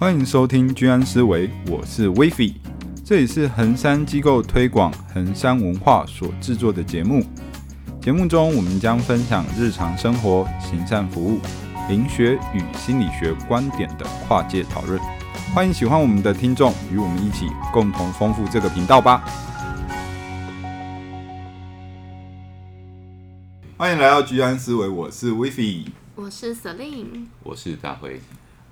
欢迎收听居安思维，我是威菲，这里是衡山机构推广衡山文化所制作的节目。节目中，我们将分享日常生活、行善服务、灵学与心理学观点的跨界讨论。欢迎喜欢我们的听众与我们一起共同丰富这个频道吧。欢迎来到居安思维，我是威菲。我是 Celine，我是大辉。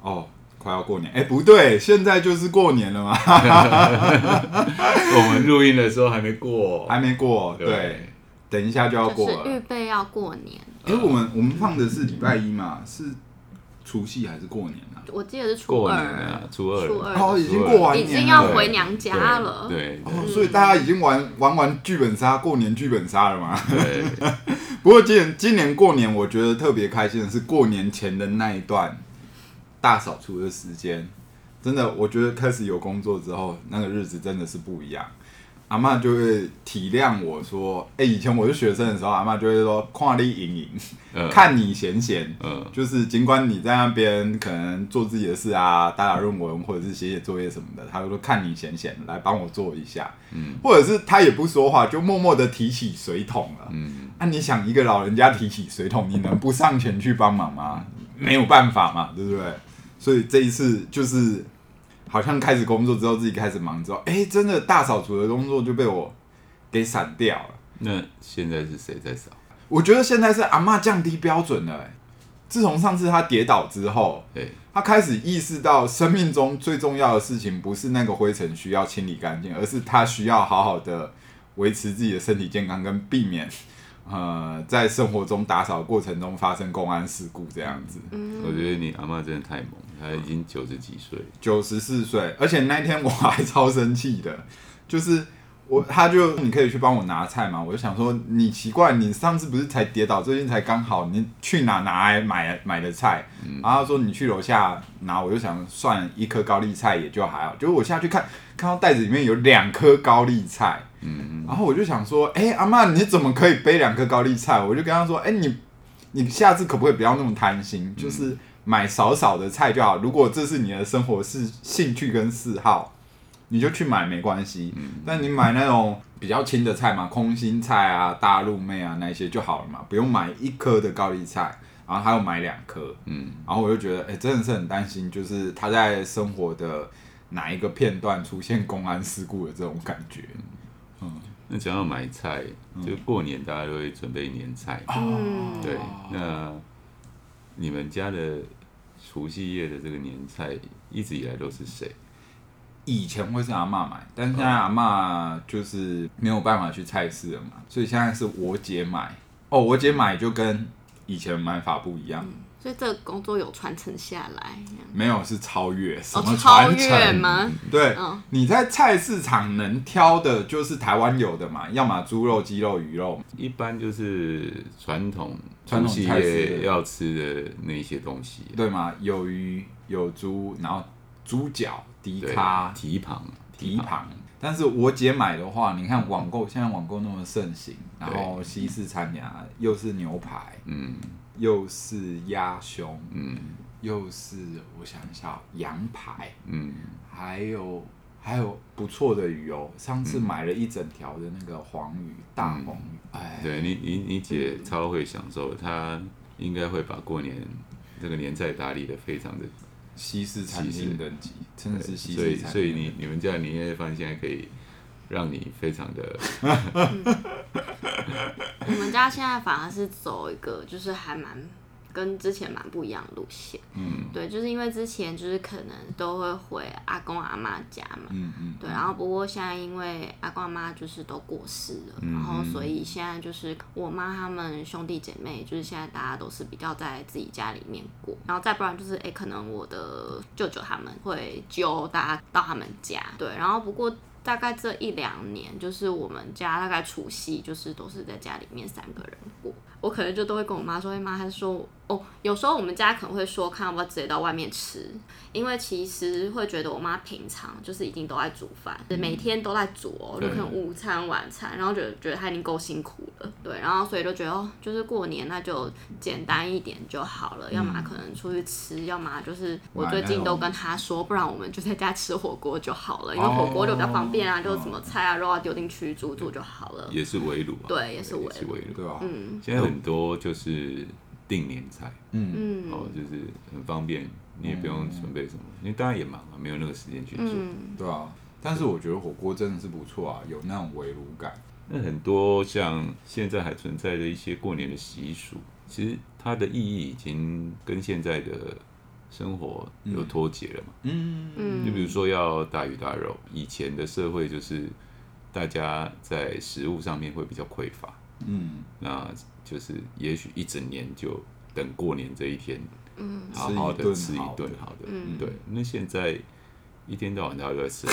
哦，快要过年，哎，不对，现在就是过年了嘛。我们录音的时候还没过，还没过，对，对，等一下就要过了，预备要过年。哎，我们我们放的是礼拜一嘛？是除夕还是过年啊？我记得是初二啊，初二，初二，哦，已经过完年，已经要回娘家了。对，哦，所以大家已经玩玩完剧本杀，过年剧本杀了嘛？对。不过今年今年过年，我觉得特别开心的是过年前的那一段大扫除的时间，真的，我觉得开始有工作之后，那个日子真的是不一样。阿妈就会体谅我说：“哎、欸，以前我是学生的时候，阿妈就会说，看你赢赢，看你闲闲，嗯，就是尽管你在那边可能做自己的事啊，打打论文或者是写写作业什么的，他就说看你闲闲，来帮我做一下，嗯，或者是他也不说话，就默默的提起水桶了，嗯，那、啊、你想一个老人家提起水桶，你能不上前去帮忙吗？没有办法嘛，对不对？所以这一次就是。”好像开始工作之后，自己开始忙之后，哎、欸，真的大扫除的工作就被我给闪掉了。那现在是谁在扫？我觉得现在是阿妈降低标准了。自从上次她跌倒之后，对，她开始意识到生命中最重要的事情不是那个灰尘需要清理干净，而是她需要好好的维持自己的身体健康，跟避免。呃，在生活中打扫过程中发生公安事故这样子，嗯，我觉得你阿妈真的太猛，她已经九十几岁，九十四岁，而且那天我还超生气的，就是我，他就你可以去帮我拿菜嘛，我就想说你奇怪，你上次不是才跌倒，最近才刚好，你去哪拿来买买的菜？嗯，然后他说你去楼下拿，我就想算一颗高丽菜也就还好，结果我下去看，看到袋子里面有两颗高丽菜。嗯，然后我就想说，哎、欸，阿妈，你怎么可以背两颗高丽菜？我就跟他说，哎、欸，你你下次可不可以不要那么贪心，就是买少少的菜就好。如果这是你的生活是兴趣跟嗜好，你就去买没关系。但你买那种比较轻的菜嘛，空心菜啊、大陆妹啊那些就好了嘛，不用买一颗的高丽菜，然后他又买两颗。嗯，然后我就觉得，哎、欸，真的是很担心，就是他在生活的哪一个片段出现公安事故的这种感觉。嗯，那讲到买菜，就过年大家都会准备年菜。嗯，对。那你们家的除夕夜的这个年菜，一直以来都是谁？以前会是阿嬷买，但是现在阿嬷就是没有办法去菜市了嘛，所以现在是我姐买。哦，我姐买就跟以前买法不一样。嗯所以这个工作有传承下来？没有，是超越什么传承？哦，超越吗？对，哦，你在菜市场能挑的就是台湾有的嘛，要么猪肉、鸡肉、鱼肉，一般就是传统传统菜市要吃的那些东西，对吗？有鱼有猪，然后猪脚、低卡、蹄膀、蹄膀。但是我姐买的话，你看网购，现在网购那么盛行，然后西式餐呀又是牛排，嗯。又是鸭胸，嗯，又是我想一下，羊排，嗯，还有还有不错的鱼哦。上次买了一整条的那个黄鱼，嗯、大黄鱼，哎，对你你你姐超会享受，她应该会把过年这个年菜打理的非常的西式餐厅等级，真的是西式餐厅。所以所以你你们家的年夜饭现在可以让你非常的。我们家现在反而是走一个，就是还蛮跟之前蛮不一样的路线。嗯，对，就是因为之前就是可能都会回阿公阿妈家嘛。嗯嗯。对，然后不过现在因为阿公阿妈就是都过世了，嗯、然后所以现在就是我妈他们兄弟姐妹，就是现在大家都是比较在自己家里面过，然后再不然就是哎、欸，可能我的舅舅他们会揪大家到他们家。对，然后不过。大概这一两年，就是我们家大概除夕，就是都是在家里面三个人过。我可能就都会跟我妈说：“哎妈，还是说哦，有时候我们家可能会说，看要不要直接到外面吃，因为其实会觉得我妈平常就是已经都在煮饭，嗯、每天都在煮哦，就可能午餐晚餐，然后觉得觉得她已经够辛苦了。对，然后所以就觉得哦，就是过年那就简单一点就好了。嗯、要么可能出去吃，要么就是我最近都跟她说，不然我们就在家吃火锅就好了，因为火锅就比较方便啊，哦、就什么菜啊肉啊丢进去煮煮就好了。也是围炉、啊，对，也是围炉，对吧？嗯，现在很多就是定年菜，嗯嗯，哦，就是很方便，你也不用准备什么，因为大家也忙啊，没有那个时间去做，嗯、对啊。但是我觉得火锅真的是不错啊，有那种围炉感。那很多像现在还存在的一些过年的习俗，其实它的意义已经跟现在的生活有脱节了嘛。嗯嗯。就比如说要大鱼大肉，以前的社会就是大家在食物上面会比较匮乏。嗯。那就是也许一整年就等过年这一天，嗯，好好的吃一顿好的。嗯，对。那现在。一天到晚大家都在吃，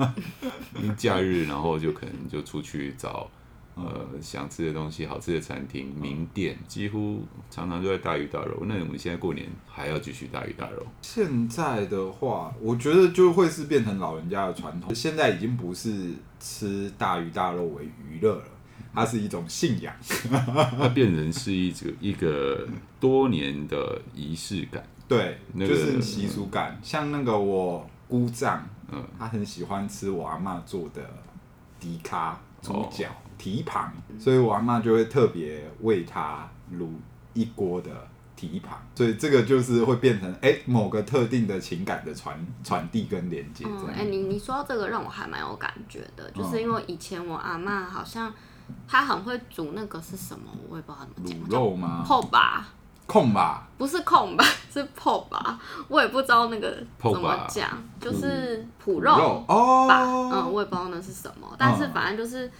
因为假日，然后就可能就出去找呃想吃的东西，好吃的餐厅、名店，几乎常常都在大鱼大肉。那我们现在过年还要继续大鱼大肉？现在的话，我觉得就会是变成老人家的传统。现在已经不是吃大鱼大肉为娱乐了，它是一种信仰，它变成是一个一个多年的仪式感。对，就是习俗感，像那个我。姑丈，嗯，他很喜欢吃我阿妈做的迪卡猪脚蹄膀，所以我阿妈就会特别为他卤一锅的蹄膀，所以这个就是会变成哎、欸、某个特定的情感的传传递跟连接。嗯，哎、欸，你你说到这个让我还蛮有感觉的，就是因为以前我阿妈好像她很会煮那个是什么，我也不知道怎么讲，卤肉吗？泡吧。控吧，不是控吧，是泡吧，我也不知道那个怎么讲，就是脯肉哦，嗯，我也不知道那是什么，但是反正就是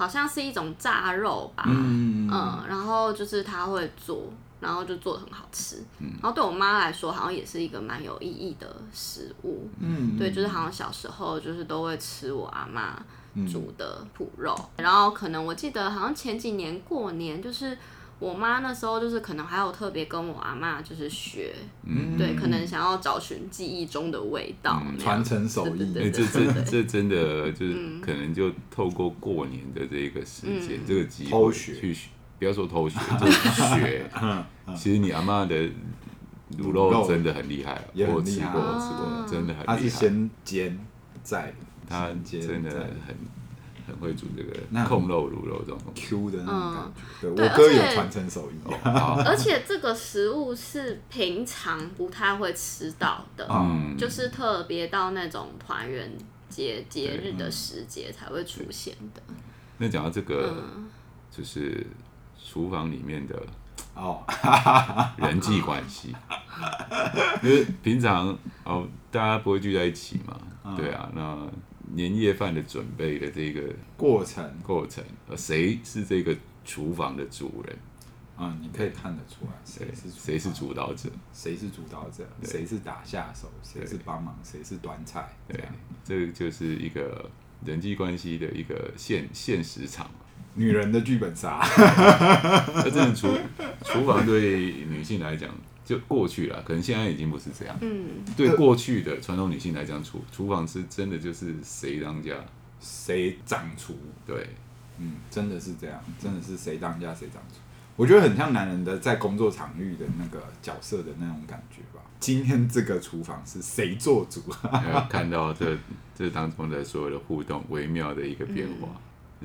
好像是一种炸肉吧，嗯，然后就是他会做，然后就做的很好吃，然后对我妈来说好像也是一个蛮有意义的食物，嗯，对，就是好像小时候就是都会吃我阿妈煮的脯肉，然后可能我记得好像前几年过年就是。我妈那时候就是可能还有特别跟我阿嬷就是学，嗯、对，可能想要找寻记忆中的味道，传、嗯、承手艺。哎，这这这真的就是可能就透过过年的这个时间，嗯、这个机会去学，不要说偷学，就是学。其实你阿妈的卤肉真的很厉害，也很厉害，我吃过，真的很厉害。它是先煎再，它真的很。很会煮这个控肉卤肉这种 Q 的那种感觉，嗯、对，我哥有传承手艺，而且这个食物是平常不太会吃到的，嗯、就是特别到那种团圆节节日的时节才会出现的。那讲到这个，嗯、就是厨房里面的哦，人际关系，因为平常哦大家不会聚在一起嘛，嗯、对啊，那。年夜饭的准备的这个过程，过程，呃，谁是这个厨房的主人？嗯，你可以看得出来，谁是谁是主导者，谁是主导者，谁是打下手，谁是帮忙，谁是端菜。对，这个就是一个人际关系的一个现现实场。女人的剧本杀，那真的厨厨房对女性来讲。就过去了，可能现在已经不是这样。嗯，对过去的传统女性来讲，厨厨房是真的就是谁当家谁掌厨。对，嗯，真的是这样，真的是谁当家谁掌厨。我觉得很像男人的在工作场域的那个角色的那种感觉吧。今天这个厨房是谁做主？看到这这当中的所有的互动，微妙的一个变化。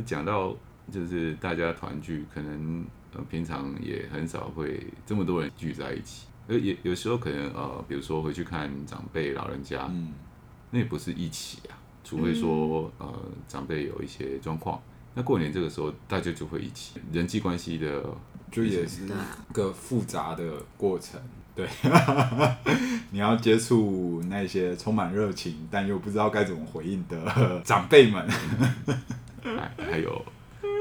讲、嗯、到就是大家团聚，可能平常也很少会这么多人聚在一起。呃，也有时候可能呃，比如说回去看长辈老人家，嗯，那也不是一起啊，除非说呃长辈有一些状况，那过年这个时候大家就会一起，人际关系的就也是个复杂的过程，对，你要接触那些充满热情但又不知道该怎么回应的长辈们，还还有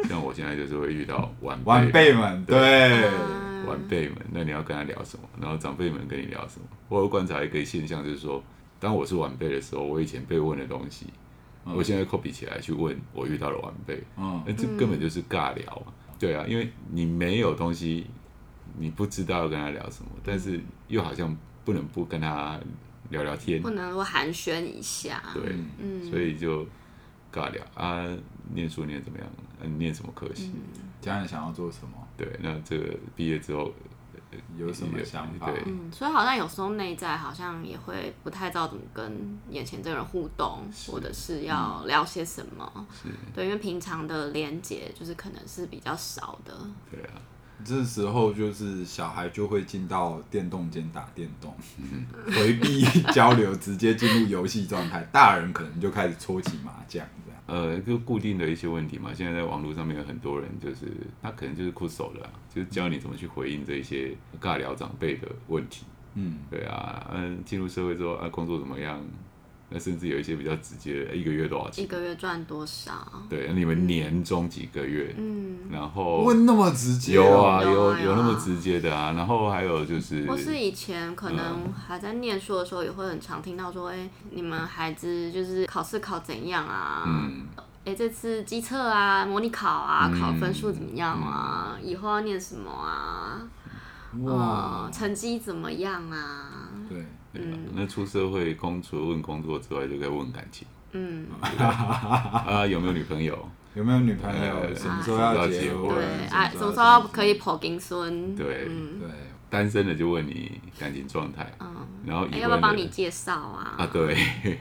像我现在就是会遇到晚晚辈们，对。对晚辈们，那你要跟他聊什么？然后长辈们跟你聊什么？我有观察一个现象，就是说，当我是晚辈的时候，我以前被问的东西，嗯、我现在 copy 起来去问我遇到了晚辈，嗯，那这根本就是尬聊嘛。对啊，因为你没有东西，你不知道要跟他聊什么，但是又好像不能不跟他聊聊天，不能够寒暄一下，对，嗯，所以就尬聊啊，念书念怎么样？嗯、啊，念什么科系？嗯将来想要做什么？对，那这个毕业之后有什么想法？对，嗯，所以好像有时候内在好像也会不太知道怎么跟眼前这个人互动，或者是要聊些什么。是，对，因为平常的连接就是可能是比较少的。对啊。这时候就是小孩就会进到电动间打电动，回避 交流，直接进入游戏状态。大人可能就开始搓起麻将这样。呃，就固定的一些问题嘛。现在在网络上面有很多人，就是他可能就是酷手了，就是教你怎么去回应这些尬聊长辈的问题。嗯，对啊，嗯，进入社会之后啊，工作怎么样？那甚至有一些比较直接，一个月多少钱？一个月赚多少？对，你们年终几个月？嗯，然后问那么直接？有啊，有有，有那么直接的啊。然后还有就是，或是以前可能还在念书的时候，也会很常听到说，哎、嗯欸，你们孩子就是考试考怎样啊？嗯，哎、欸，这次机测啊，模拟考啊，考分数怎么样啊？嗯、以后要念什么啊？哇，嗯、成绩怎么样啊？对。嗯，那出社会工除了问工作之外，就该问感情。嗯，啊，有没有女朋友？有没有女朋友？什么时候要结婚？对啊，什么时候可以抱金孙？对对，单身的就问你感情状态。嗯，然后要不要帮你介绍啊？啊，对。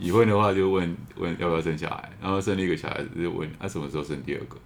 已婚的话就问问要不要生小孩，然后生了一个小孩子就问啊什么时候生第二个？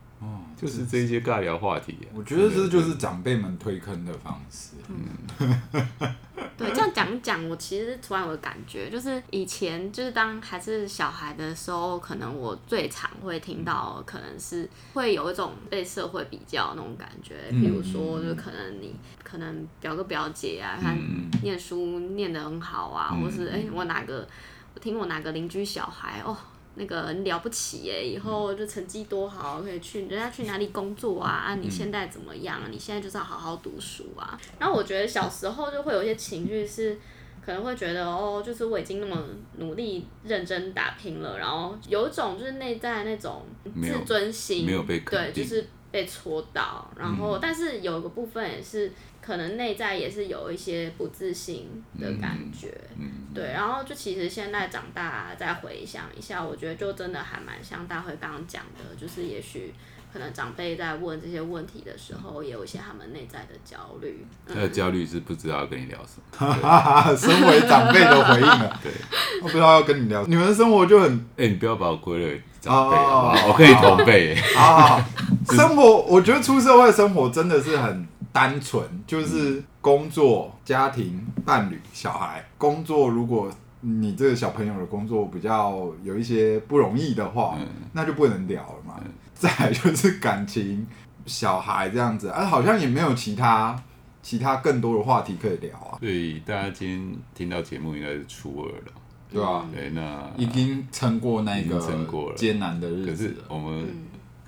哦，就是这些尬聊话题。我觉得这就是长辈们推坑的方式。嗯。对，这样讲讲，我其实突然有个感觉，就是以前就是当还是小孩的时候，可能我最常会听到，可能是会有一种被社会比较那种感觉，比如说，就可能你可能表哥表姐啊，他念书念得很好啊，或是哎，我哪个我听我哪个邻居小孩哦。那个很了不起耶，以后就成绩多好，可以去人家去哪里工作啊？啊，你现在怎么样？你现在就是要好好读书啊。然后我觉得小时候就会有一些情绪是，可能会觉得哦，就是我已经那么努力认真打拼了，然后有一种就是内在那种自尊心，没有被对，就是被戳到。然后，但是有一个部分也是。可能内在也是有一些不自信的感觉，嗯嗯、对，然后就其实现在长大再回想一下，我觉得就真的还蛮像大辉刚刚讲的，就是也许可能长辈在问这些问题的时候，也有一些他们内在的焦虑。他的焦虑是不知道要跟你聊什么 身为长辈的回应了，对，我不知道要跟你聊，你们的生活就很，哎、欸，你不要把我归类长辈啊，我可以同辈。啊，生活，我觉得出社会生活真的是很。单纯就是工作、家庭、伴侣、小孩。工作，如果你这个小朋友的工作比较有一些不容易的话，嗯、那就不能聊了嘛。嗯、再来就是感情、小孩这样子，啊，好像也没有其他其他更多的话题可以聊啊。所以大家今天听到节目应该是初二了，对吧、啊？对，那已经撑过那个撑过了艰难的日子。可是我们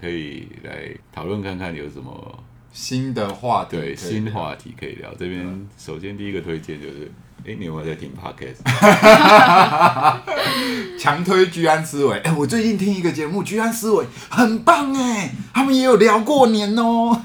可以来讨论看看有什么。新的话题，对，新话题可以聊。这边首先第一个推荐就是，哎、欸，你有没有在听 Podcast？强推居安思维。哎、欸，我最近听一个节目，居安思维很棒哎，他们也有聊过年哦。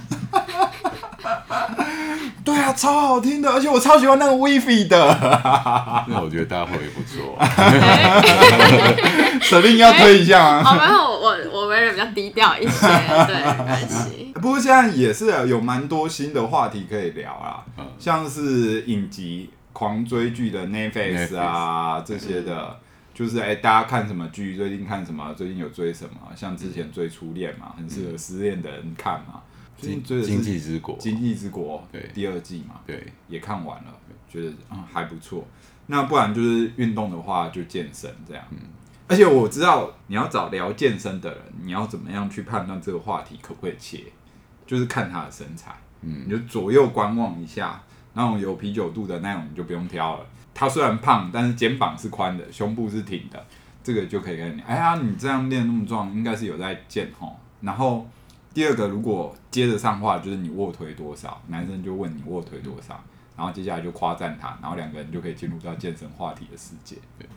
对啊，超好听的，而且我超喜欢那个 Wifi 的。那我觉得大伙也不错。舍令要推一下啊。好，没有，我我为人比较低调一些，对，没关系。不过现在也是有蛮多新的话题可以聊啊，嗯、像是影集狂追剧的 Netflix 啊 Netflix 这些的，嗯、就是哎、欸，大家看什么剧？最近看什么？最近有追什么？像之前追初恋嘛，很适合失恋的人看嘛。最近追的是《经济之国》，《经济之国》对第二季嘛，对，也看完了，觉得嗯还不错。那不然就是运动的话，就健身这样。嗯而且我知道你要找聊健身的人，你要怎么样去判断这个话题可不可以切，就是看他的身材，嗯，你就左右观望一下，那种有啤酒肚的那种你就不用挑了。他虽然胖，但是肩膀是宽的，胸部是挺的，这个就可以跟你。哎呀，你这样练那么壮，应该是有在健吼。然后第二个，如果接着上话，就是你卧推多少，男生就问你卧推多少，然后接下来就夸赞他，然后两个人就可以进入到健身话题的世界。对，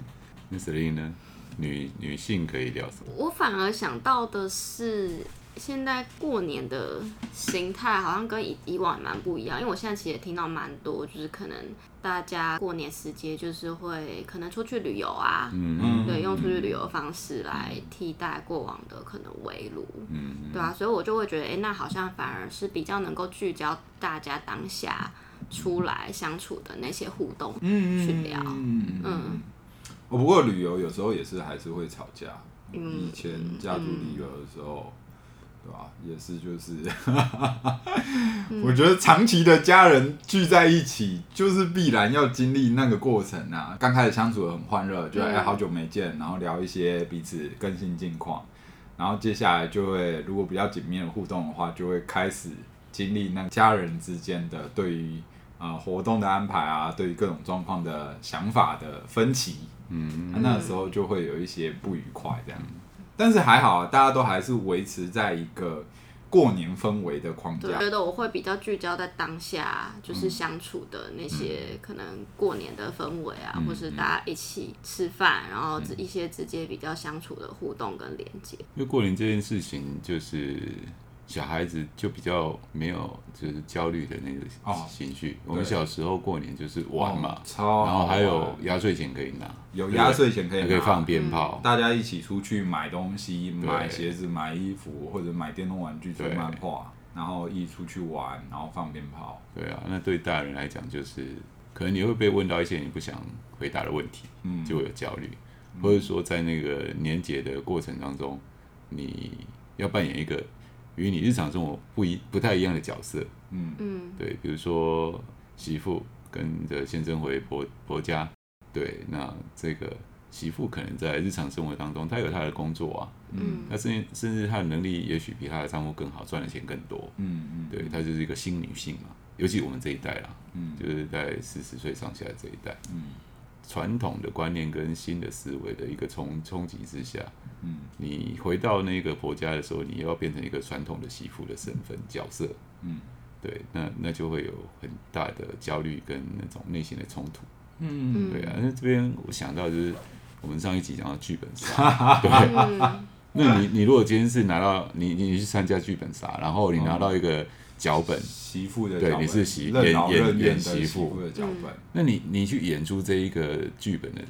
那 Celine 呢？女女性可以聊什么？我反而想到的是，现在过年的形态好像跟以以往蛮不一样，因为我现在其实也听到蛮多，就是可能大家过年时节就是会可能出去旅游啊，嗯。嗯，对，用出去旅游的方式来替代过往的可能围炉，嗯。嗯，对啊，所以我就会觉得，哎、欸，那好像反而是比较能够聚焦大家当下出来相处的那些互动，嗯去聊，嗯嗯。我不过旅游有时候也是还是会吵架，以前家族旅游的时候。对吧？也是，就是，我觉得长期的家人聚在一起，就是必然要经历那个过程啊。刚开始相处得很欢乐，就哎好久没见，然后聊一些彼此更新近况，然后接下来就会，如果比较紧密的互动的话，就会开始经历那家人之间的对于啊、呃、活动的安排啊，对于各种状况的想法的分歧，嗯，那个时候就会有一些不愉快这样。但是还好啊，大家都还是维持在一个过年氛围的框架。我觉得我会比较聚焦在当下，就是相处的那些可能过年的氛围啊，嗯、或是大家一起吃饭，然后一些直接比较相处的互动跟连接。因为过年这件事情就是。小孩子就比较没有就是焦虑的那个情绪。哦、我们小时候过年就是玩嘛，哦、然后还有压岁钱可以拿，有压岁钱可以拿，可以放鞭炮，大家一起出去买东西，买鞋子、买衣服或者买电动玩具、追漫画，然后一起出去玩，然后放鞭炮。对啊，那对大人来讲就是，可能你会被问到一些你不想回答的问题，嗯，就会有焦虑，嗯、或者说在那个年节的过程当中，你要扮演一个。与你日常生活不一不太一样的角色，嗯。嗯，对，比如说媳妇跟着先生回婆婆家，对，那这个媳妇可能在日常生活当中，她有她的工作啊，嗯，她甚至甚至她的能力也许比她的丈夫更好，赚的钱更多，嗯嗯，对，她就是一个新女性嘛，尤其我们这一代啦，嗯，就是在四十岁上下这一代，嗯。传统的观念跟新的思维的一个冲冲击之下，嗯，你回到那个婆家的时候，你要变成一个传统的媳妇的身份角色，嗯，对，那那就会有很大的焦虑跟那种内心的冲突，嗯，对啊，那这边我想到就是我们上一集讲到剧本杀，对，那你你如果今天是拿到你你去参加剧本杀，然后你拿到一个。脚本媳妇的对，你是媳演演演媳妇的脚本。那你你去演出这一个剧本的，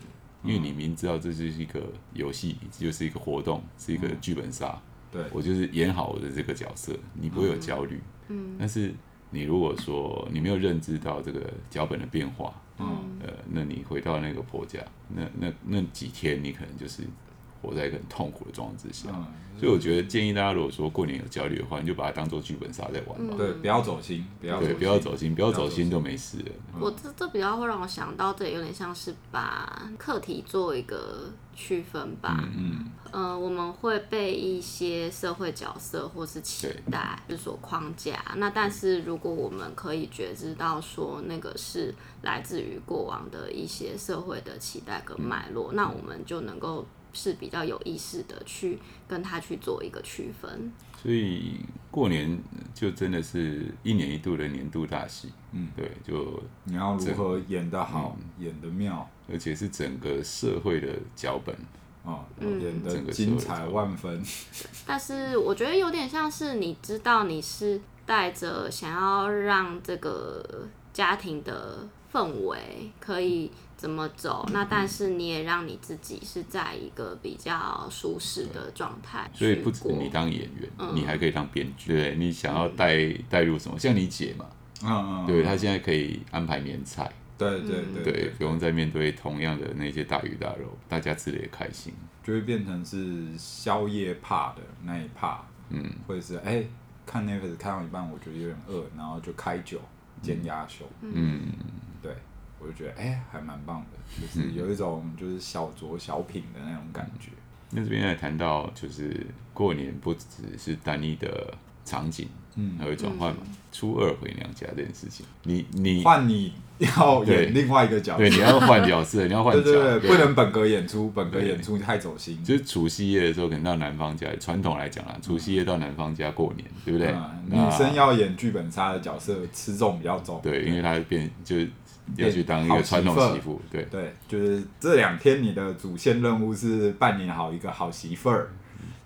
因为你明知道这是一个游戏，就是一个活动，是一个剧本杀。对，我就是演好我的这个角色，你不会有焦虑。嗯。但是你如果说你没有认知到这个脚本的变化，嗯，呃，那你回到那个婆家，那那那几天你可能就是。活在一个很痛苦的状况之下，嗯、所以我觉得建议大家，如果说过年有焦虑的话，你就把它当做剧本杀在玩吧。对，不要走心，不要对，不要走心，不要走心就没事了。我这这比较会让我想到，这有点像是把课题做一个区分吧。嗯嗯。呃，我们会被一些社会角色或是期待就是所框架。那但是如果我们可以觉知到说那个是来自于过往的一些社会的期待跟脉络，嗯、那我们就能够。是比较有意识的去跟他去做一个区分，所以过年就真的是一年一度的年度大戏，嗯，对，就你要如何演得好，嗯、演得妙，而且是整个社会的脚本啊，嗯、演得精彩万分。但是我觉得有点像是你知道你是带着想要让这个家庭的氛围可以。怎么走？那但是你也让你自己是在一个比较舒适的状态，所以不止你当演员，嗯、你还可以当编剧。对，你想要带带入什么？像你姐嘛，嗯对，她现在可以安排年菜，对对对，不用再面对同样的那些大鱼大肉，大家吃的也开心，就会变成是宵夜怕的那一怕，嗯，或者是哎、欸、看 Netflix 看到一半，我觉得有点饿，然后就开酒煎鸭胸，嗯，对。我就觉得哎、欸，还蛮棒的，就是有一种就是小酌小品的那种感觉。那这边也谈到，就是过年不只是单一的场景，嗯，还会转换嘛。初二回娘家这件事情，你你换你要演另外一个角色，对，你要换角色，你要换角色，对对对，不能本格演出，本格演出太走心。就是除夕夜的时候，可能到男方家，传统来讲啊，除夕夜到男方家过年，对不对？女生要演剧本杀的角色，吃重比较重，对，因为她变就是。要去当一个传统媳妇，对。对，就是这两天你的主线任务是扮演好一个好媳妇儿，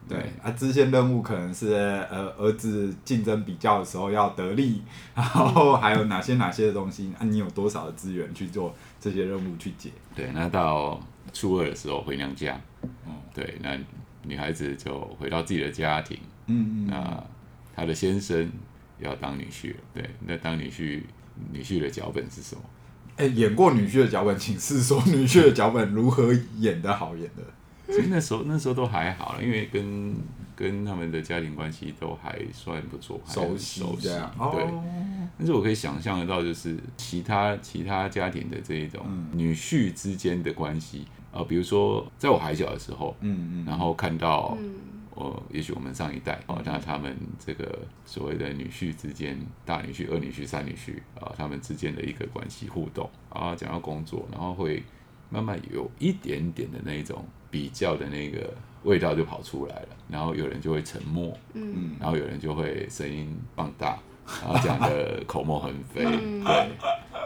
对啊，支线任务可能是呃儿子竞争比较的时候要得力，然后还有哪些哪些的东西啊？你有多少的资源去做这些任务去解？对，那到初二的时候回娘家，嗯，对，那女孩子就回到自己的家庭，嗯嗯，那她的先生要当女婿了，对，那当女婿，女婿的脚本是什么？哎，演过女婿的脚本，请示说女婿的脚本如何演得好，演的。其实那时候那时候都还好了，因为跟跟他们的家庭关系都还算不错，熟悉熟悉。哦、对，但是我可以想象得到，就是其他其他家庭的这一种女婿之间的关系，呃，比如说在我还小的时候，嗯嗯，然后看到。嗯哦，也许我们上一代哦，那他们这个所谓的女婿之间，大女婿、二女婿、三女婿啊，他们之间的一个关系互动啊，讲到工作，然后会慢慢有一点点的那种比较的那个味道就跑出来了，然后有人就会沉默，嗯，然后有人就会声音放大，然后讲的口沫横飞，对，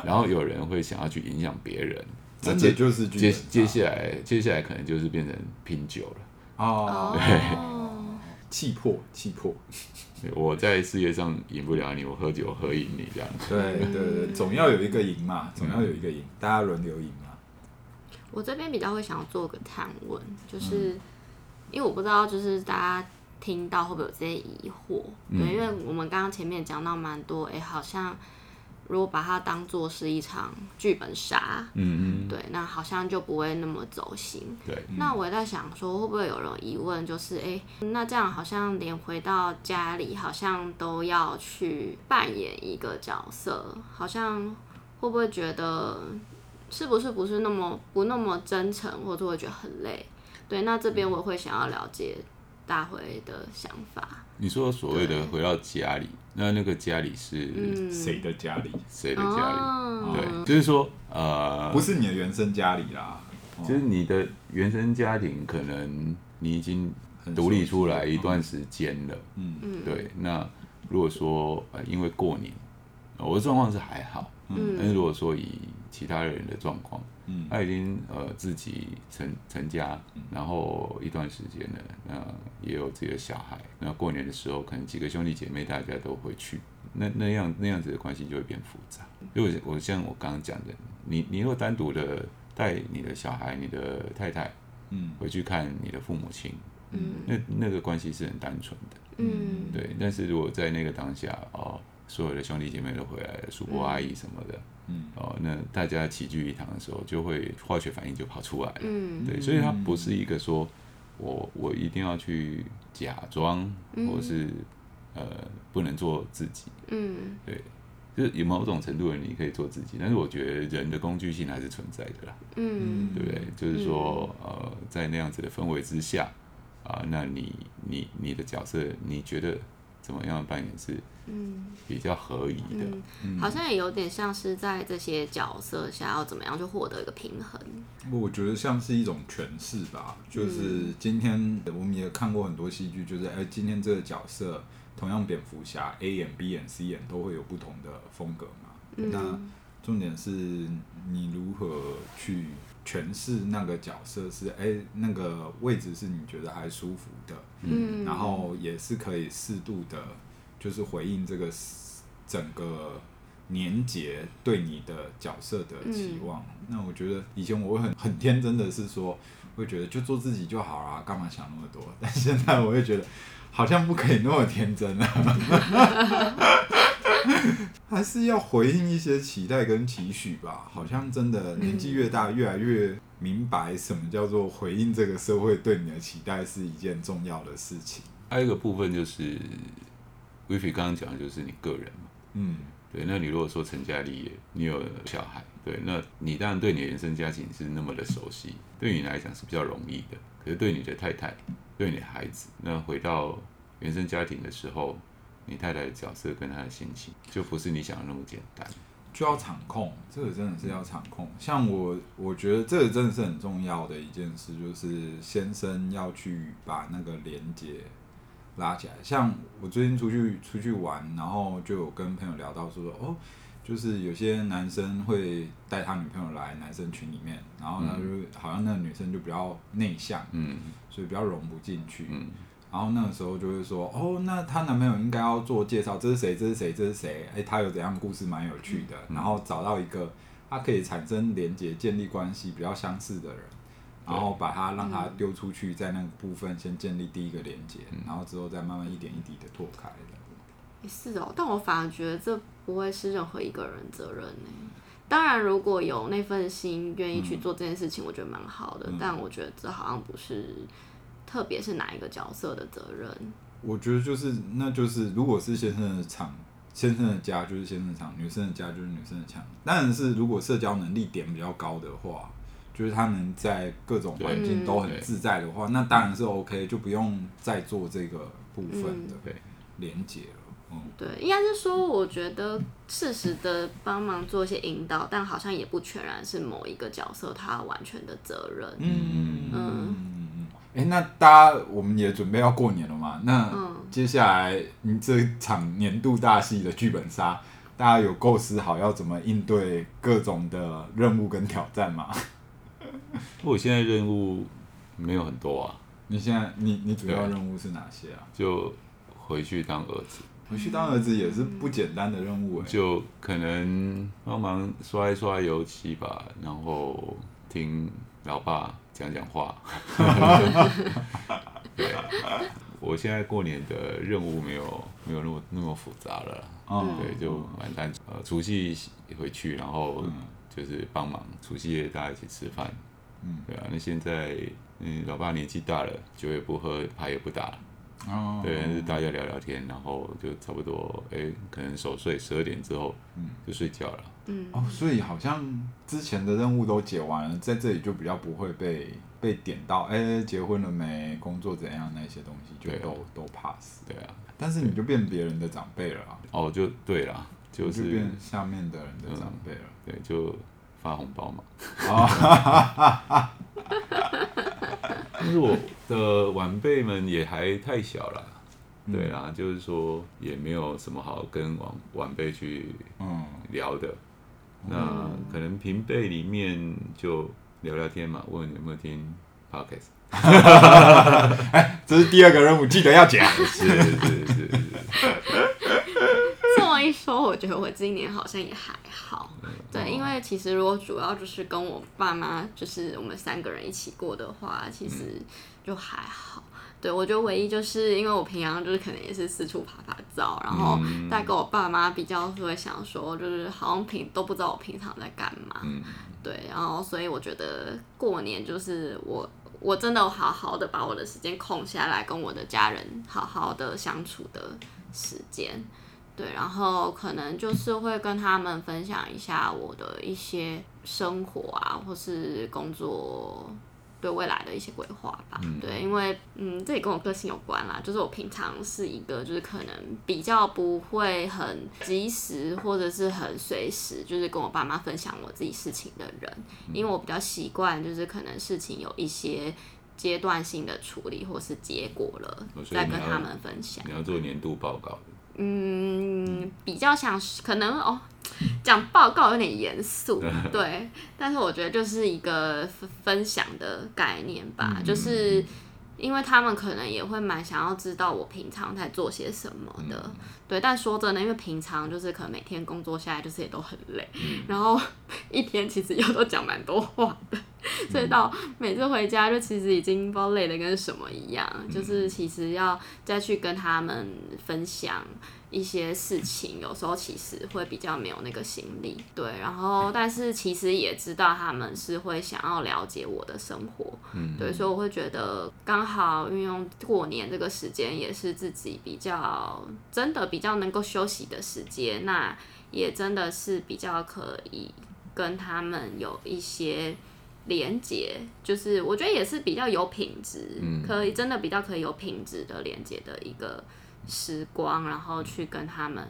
然后有人会想要去影响别人，那这就是接接下来接下来可能就是变成拼酒了，哦，对。气魄，气魄。我在事业上赢不了你，我喝酒喝赢你这样子。对对对，总要有一个赢嘛，总要有一个赢，大家轮流赢嘛。我这边比较会想要做个探问，就是因为我不知道，就是大家听到会不会有这些疑惑？对，因为我们刚刚前面讲到蛮多，哎，好像。如果把它当做是一场剧本杀，嗯嗯，对，那好像就不会那么走心。对，嗯、那我也在想说，会不会有人疑问，就是，哎、欸，那这样好像连回到家里，好像都要去扮演一个角色，好像会不会觉得，是不是不是那么不那么真诚，或者会觉得很累？对，那这边我会想要了解大辉的想法。你说所谓的回到家里。那那个家里是谁的家里？谁的家里？对，就是说，呃，不是你的原生家里啦。就是你的原生家庭，可能你已经独立出来一段时间了。嗯嗯。对，那如果说呃，因为过年，我的状况是还好。嗯。但是如果说以其他人的状况，嗯，他已经呃自己成成家，然后一段时间了，那也有自己的小孩，那过年的时候可能几个兄弟姐妹大家都回去，那那样那样子的关系就会变复杂。因为我像我刚刚讲的，你你若单独的带你的小孩、你的太太，嗯，回去看你的父母亲，嗯，那那个关系是很单纯的，嗯，对。但是如果在那个当下哦。所有的兄弟姐妹都回来了，叔伯阿姨什么的，嗯，哦，那大家齐聚一堂的时候，就会化学反应就跑出来了，嗯，对，所以它不是一个说我我一定要去假装，或是呃不能做自己，嗯，对，就是有某种程度的你可以做自己，但是我觉得人的工具性还是存在的啦，嗯，对不对？就是说呃，在那样子的氛围之下啊，那你你你的角色，你觉得怎么样扮演是？嗯，比较合宜的，嗯，好像也有点像是在这些角色下要怎么样去获得一个平衡。我觉得像是一种诠释吧，就是今天我们也看过很多戏剧，就是哎，今天这个角色同样蝙蝠侠 A 演 B 演 C 演都会有不同的风格嘛。嗯，那重点是你如何去诠释那个角色是哎那个位置是你觉得还舒服的，嗯，然后也是可以适度的。就是回应这个整个年节对你的角色的期望。嗯、那我觉得以前我会很很天真的是说，会觉得就做自己就好啦，干嘛想那么多？但现在我会觉得好像不可以那么天真了，还是要回应一些期待跟期许吧。好像真的年纪越大，越来越明白什么叫做回应这个社会对你的期待是一件重要的事情。还有一个部分就是。威飞刚刚讲的就是你个人嘛，嗯，对，那你如果说成家立业，你有小孩，对，那你当然对你的原生家庭是那么的熟悉，对你来讲是比较容易的。可是对你的太太，对你的孩子，那回到原生家庭的时候，你太太的角色跟她的心情，就不是你想的那么简单，就要场控，这个真的是要场控。像我，我觉得这个真的是很重要的一件事，就是先生要去把那个连接。拉起来，像我最近出去出去玩，然后就有跟朋友聊到说，哦，就是有些男生会带他女朋友来男生群里面，然后呢，就好像那个女生就比较内向，嗯，所以比较融不进去，嗯，然后那个时候就会说，哦，那她男朋友应该要做介绍，这是谁？这是谁？这是谁？哎，他有怎样的故事，蛮有趣的。然后找到一个他可以产生连接、建立关系比较相似的人，然后把他让他丢出去，在那个部分先建立第一个连接，然后之后再慢慢一点一滴的拓开的。是哦，但我反而觉得这不会是任何一个人责任呢。当然，如果有那份心愿意去做这件事情，我觉得蛮好的。但我觉得这好像不是。特别是哪一个角色的责任？我觉得就是，那就是，如果是先生的场，先生的家就是先生的场，女生的家就是女生的场。当然是，如果社交能力点比较高的话，就是他能在各种环境都很自在的话，那当然是 OK，就不用再做这个部分的连接了。嗯，对，应该是说，我觉得适时的帮忙做一些引导，但好像也不全然是某一个角色他完全的责任。嗯嗯。哎、欸，那大家我们也准备要过年了嘛？那接下来你这场年度大戏的剧本杀，大家有构思好要怎么应对各种的任务跟挑战吗？我现在任务没有很多啊。你现在你你主要任务是哪些啊？就回去当儿子，回去当儿子也是不简单的任务。就可能帮忙刷一刷油漆吧，然后听老爸。讲讲话，对，我现在过年的任务没有没有那么那么复杂了，嗯，对，就蛮单纯，呃，除夕回去，然后就是帮忙除夕夜大家一起吃饭，嗯，对啊，那现在嗯，老爸年纪大了，酒也不喝，牌也不打。了，哦，对，大家聊聊天，然后就差不多，哎，可能守岁十二点之后，嗯，就睡觉了。嗯哦，所以好像之前的任务都解完了，在这里就比较不会被被点到，哎，结婚了没？工作怎样？那些东西就都、啊、都 pass。对啊，但是你就变别人的长辈了啊。哦，就对了，就是就变下面的人的长辈了、嗯。对，就发红包嘛。但是我的晚辈们也还太小了。对啊，嗯、就是说也没有什么好跟晚晚辈去聊的。那可能平辈里面就聊聊天嘛，问有没有听 Podcast。哎，这是第二个任务，记得要讲。是是是说，我觉得我今年好像也还好。对，因为其实如果主要就是跟我爸妈，就是我们三个人一起过的话，其实就还好。对，我觉得唯一就是因为我平常就是可能也是四处趴趴走，然后再跟我爸妈比较会想说，就是好像平都不知道我平常在干嘛。嗯、对，然后所以我觉得过年就是我我真的好好的把我的时间空下来，跟我的家人好好的相处的时间。对，然后可能就是会跟他们分享一下我的一些生活啊，或是工作。对未来的一些规划吧，嗯、对，因为嗯，这也跟我个性有关啦。就是我平常是一个，就是可能比较不会很及时或者是很随时，就是跟我爸妈分享我自己事情的人。嗯、因为我比较习惯，就是可能事情有一些阶段性的处理或是结果了，再跟他们分享。你要做年度报告。嗯，比较像是可能哦。讲报告有点严肃，对，但是我觉得就是一个分享的概念吧，嗯、就是因为他们可能也会蛮想要知道我平常在做些什么的，嗯、对。但说真的，因为平常就是可能每天工作下来就是也都很累，嗯、然后一天其实又都讲蛮多话的，嗯、所以到每次回家就其实已经不知道累的跟什么一样，嗯、就是其实要再去跟他们分享。一些事情有时候其实会比较没有那个心力，对，然后但是其实也知道他们是会想要了解我的生活，嗯，对，所以我会觉得刚好运用过年这个时间也是自己比较真的比较能够休息的时间，那也真的是比较可以跟他们有一些连接，就是我觉得也是比较有品质，嗯，可以真的比较可以有品质的连接的一个。时光，然后去跟他们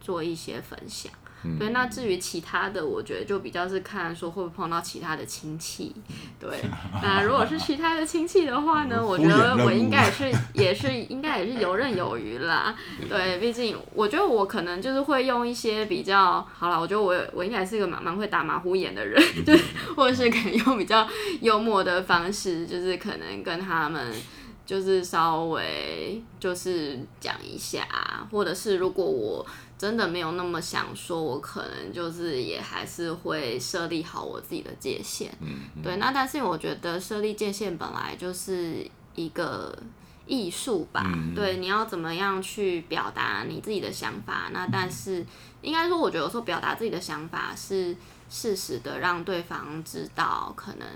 做一些分享。嗯、对，那至于其他的，我觉得就比较是看说会不会碰到其他的亲戚。对，那如果是其他的亲戚的话呢，我觉得我应该也是也是应该也是游刃有余啦。对，毕竟我觉得我可能就是会用一些比较好了，我觉得我我应该是一个蛮蛮会打马虎眼的人，就或者是可能用比较幽默的方式，就是可能跟他们。就是稍微就是讲一下，或者是如果我真的没有那么想说，我可能就是也还是会设立好我自己的界限。嗯，嗯，对。那但是我觉得设立界限本来就是一个艺术吧。嗯，对，你要怎么样去表达你自己的想法？那但是应该说，我觉得有时候表达自己的想法是适时的，让对方知道可能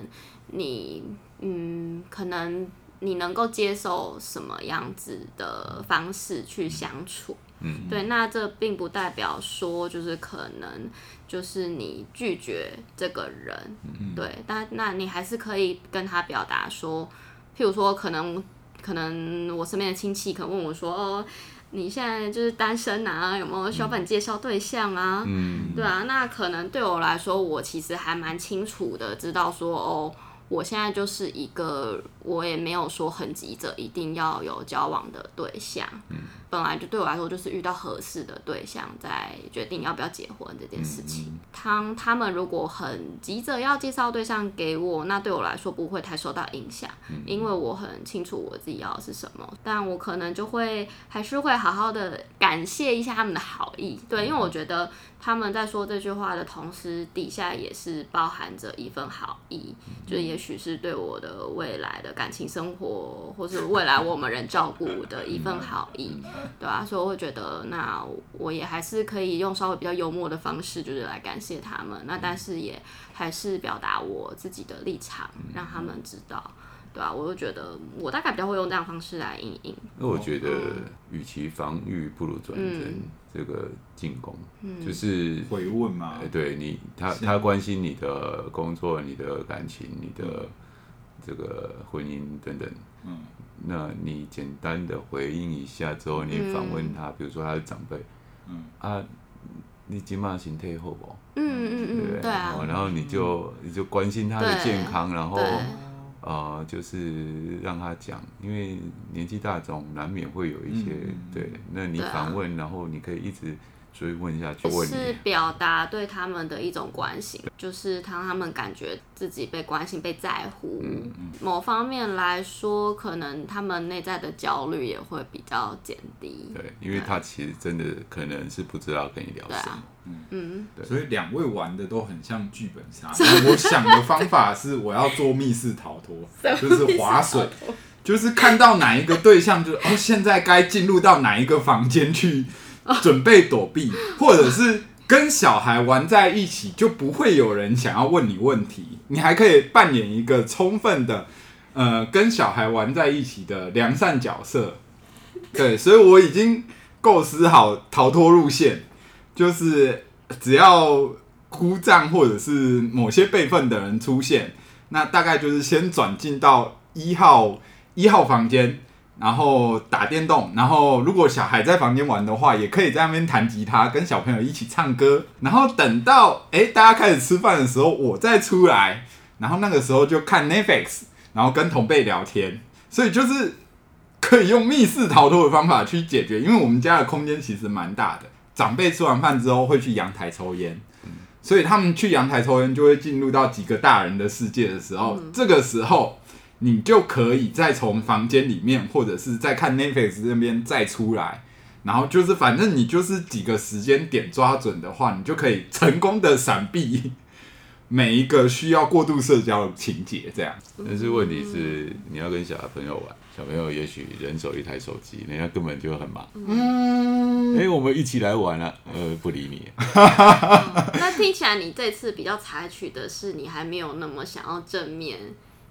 你嗯可能。你能够接受什么样子的方式去相处？嗯，对，那这并不代表说就是可能就是你拒绝这个人，嗯，对，但那你还是可以跟他表达说，譬如说可能可能我身边的亲戚可能问我说，哦，你现在就是单身啊，有没有需要帮你介绍对象啊？嗯，对啊，那可能对我来说，我其实还蛮清楚的，知道说哦。我现在就是一个，我也没有说很急着一定要有交往的对象。本来就对我来说就是遇到合适的对象，再决定要不要结婚这件事情。他他们如果很急着要介绍对象给我，那对我来说不会太受到影响，因为我很清楚我自己要的是什么。但我可能就会还是会好好的感谢一下他们的好意，对，因为我觉得。他们在说这句话的同时，底下也是包含着一份好意，就也许是对我的未来的感情生活，或是未来我们人照顾的一份好意，对啊？所以我会觉得，那我也还是可以用稍微比较幽默的方式，就是来感谢他们。那但是也还是表达我自己的立场，让他们知道。对啊，我就觉得我大概比较会用这样方式来应应。那我觉得，与其防御，不如转成这个进攻，嗯、就是回问嘛。哎，对你，他他关心你的工作、你的感情、你的这个婚姻等等。嗯，那你简单的回应一下之后，你访问他，嗯、比如说他是长辈，嗯啊，你今晚心态好不？嗯嗯嗯，对，对啊。然后你就你就关心他的健康，然后。呃，就是让他讲，因为年纪大总难免会有一些、嗯、对，那你访问，啊、然后你可以一直追问下去，问是表达对他们的一种关心，就是让他们感觉自己被关心、被在乎。嗯嗯、某方面来说，可能他们内在的焦虑也会比较减低。对，因为他其实真的可能是不知道跟你聊什么。嗯，对，所以两位玩的都很像剧本杀。我想的方法是，我要做密室逃脱，就是划水，就是看到哪一个对象就，就哦，现在该进入到哪一个房间去 准备躲避，或者是跟小孩玩在一起，就不会有人想要问你问题，你还可以扮演一个充分的呃跟小孩玩在一起的良善角色。对，所以我已经构思好逃脱路线。就是只要姑丈或者是某些辈分的人出现，那大概就是先转进到一号一号房间，然后打电动，然后如果小孩在房间玩的话，也可以在那边弹吉他，跟小朋友一起唱歌，然后等到哎、欸、大家开始吃饭的时候，我再出来，然后那个时候就看 Netflix，然后跟同辈聊天，所以就是可以用密室逃脱的方法去解决，因为我们家的空间其实蛮大的。长辈吃完饭之后会去阳台抽烟，所以他们去阳台抽烟就会进入到几个大人的世界的时候，这个时候你就可以再从房间里面或者是再看 Netflix 那边再出来，然后就是反正你就是几个时间点抓准的话，你就可以成功的闪避 每一个需要过度社交的情节。这样，但是问题是你要跟小朋友玩。小朋友也许人手一台手机，人家根本就很忙。嗯，哎、欸，我们一起来玩啊！呃，不理你。那听起来你这次比较采取的是，你还没有那么想要正面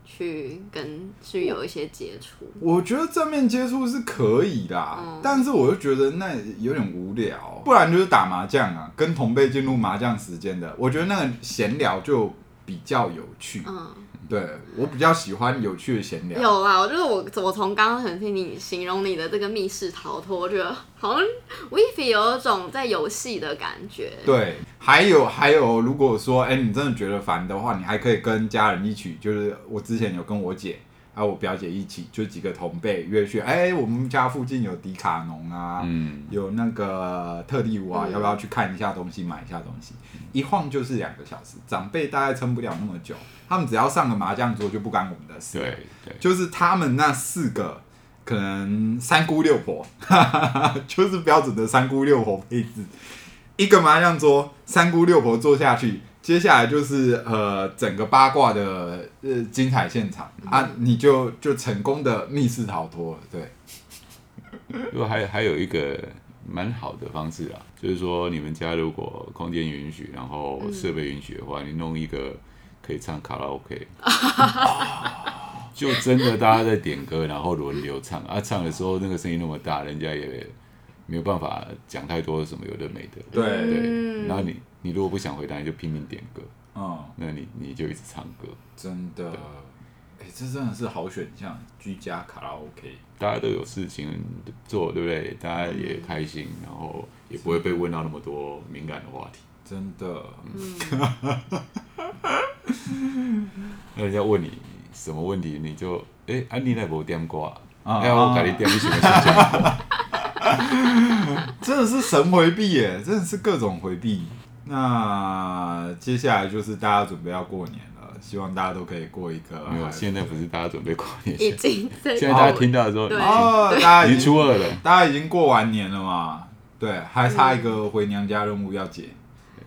去跟去有一些接触。我觉得正面接触是可以的，嗯、但是我就觉得那有点无聊。不然就是打麻将啊，跟同辈进入麻将时间的，我觉得那个闲聊就比较有趣。嗯。对，我比较喜欢有趣的闲聊。有啦，我就是我，我从刚刚很听你形容你的这个密室逃脱，我觉得好像 Wefie 有一种在游戏的感觉。对，还有还有，如果说哎，你真的觉得烦的话，你还可以跟家人一起，就是我之前有跟我姐。还有我表姐一起，就几个同辈约去，哎、欸，我们家附近有迪卡侬啊，嗯、有那个特地屋啊，嗯、要不要去看一下东西，买一下东西？一晃就是两个小时，长辈大概撑不了那么久，他们只要上个麻将桌就不干我们的事。对对，就是他们那四个可能三姑六婆，就是标准的三姑六婆配置。一个麻将桌，三姑六婆坐下去，接下来就是呃整个八卦的呃精彩现场、嗯、啊，你就就成功的密室逃脱了。对，如果还还有一个蛮好的方式啊，就是说你们家如果空间允许，然后设备允许的话，嗯、你弄一个可以唱卡拉 OK，就真的大家在点歌，然后轮流唱啊，唱的时候那个声音那么大，人家也。没有办法讲太多什么有的没的，对对。然后你你如果不想回答，你就拼命点歌，嗯，那你你就一直唱歌，真的，哎，这真的是好选项，居家卡拉 OK，大家都有事情做，对不对？大家也开心，然后也不会被问到那么多敏感的话题，真的。嗯 那人家问你什么问题，你就哎，安妮那部点歌，哎，我改你点你什么事情？真的是神回避耶，真的是各种回避。那接下来就是大家准备要过年了，希望大家都可以过一个。没有，现在不是大家准备过年，已经现在大家听到的时候，哦，大家已经初二了，大家已经过完年了嘛？对，还差一个回娘家任务要解。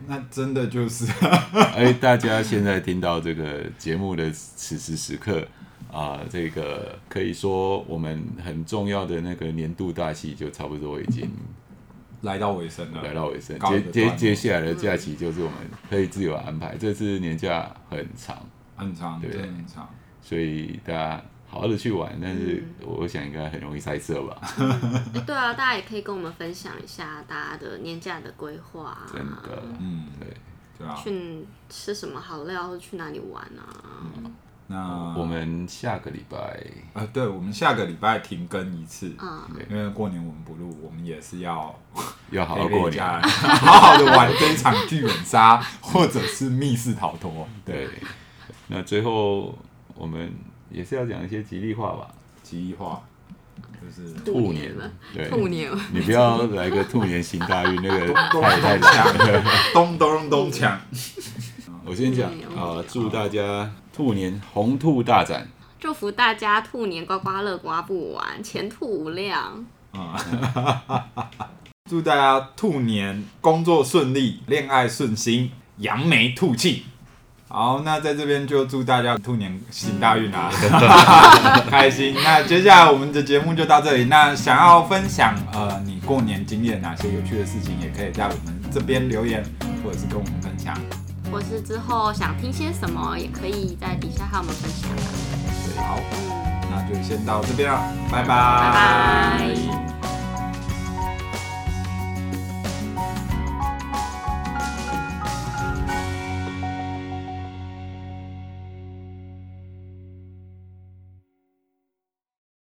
那真的就是，哎，大家现在听到这个节目的此时此刻。啊，这个可以说我们很重要的那个年度大戏就差不多已经来到尾声了。来到尾声，接接接下来的假期就是我们可以自由安排。这次年假很长，很长，对，很长，所以大家好好的去玩。但是我想应该很容易塞车吧？对啊，大家也可以跟我们分享一下大家的年假的规划。真的，嗯，对，对啊，去吃什么好料，或去哪里玩啊？那我们下个礼拜啊，对，我们下个礼拜停更一次，嗯，因为过年我们不录，我们也是要 要好好过年，好好的玩这一场剧本杀或者是密室逃脱。对，那最后我们也是要讲一些吉利话吧，吉利话就是兔年了，对，兔年，你不要来个兔年行大运，那个太太强了，咚咚咚锵。我先讲啊，祝大家兔年红兔大展，祝福大家兔年刮刮乐刮不完，前途无量。啊，祝大家兔年工作顺利，恋爱顺心，扬眉吐气。好，那在这边就祝大家兔年行大运啊，开心。那接下来我们的节目就到这里。那想要分享呃你过年经历哪些有趣的事情，也可以在我们这边留言，或者是跟我们分享。或是之后想听些什么，也可以在底下和我们分享。对，好，嗯，那就先到这边了，拜拜。拜拜。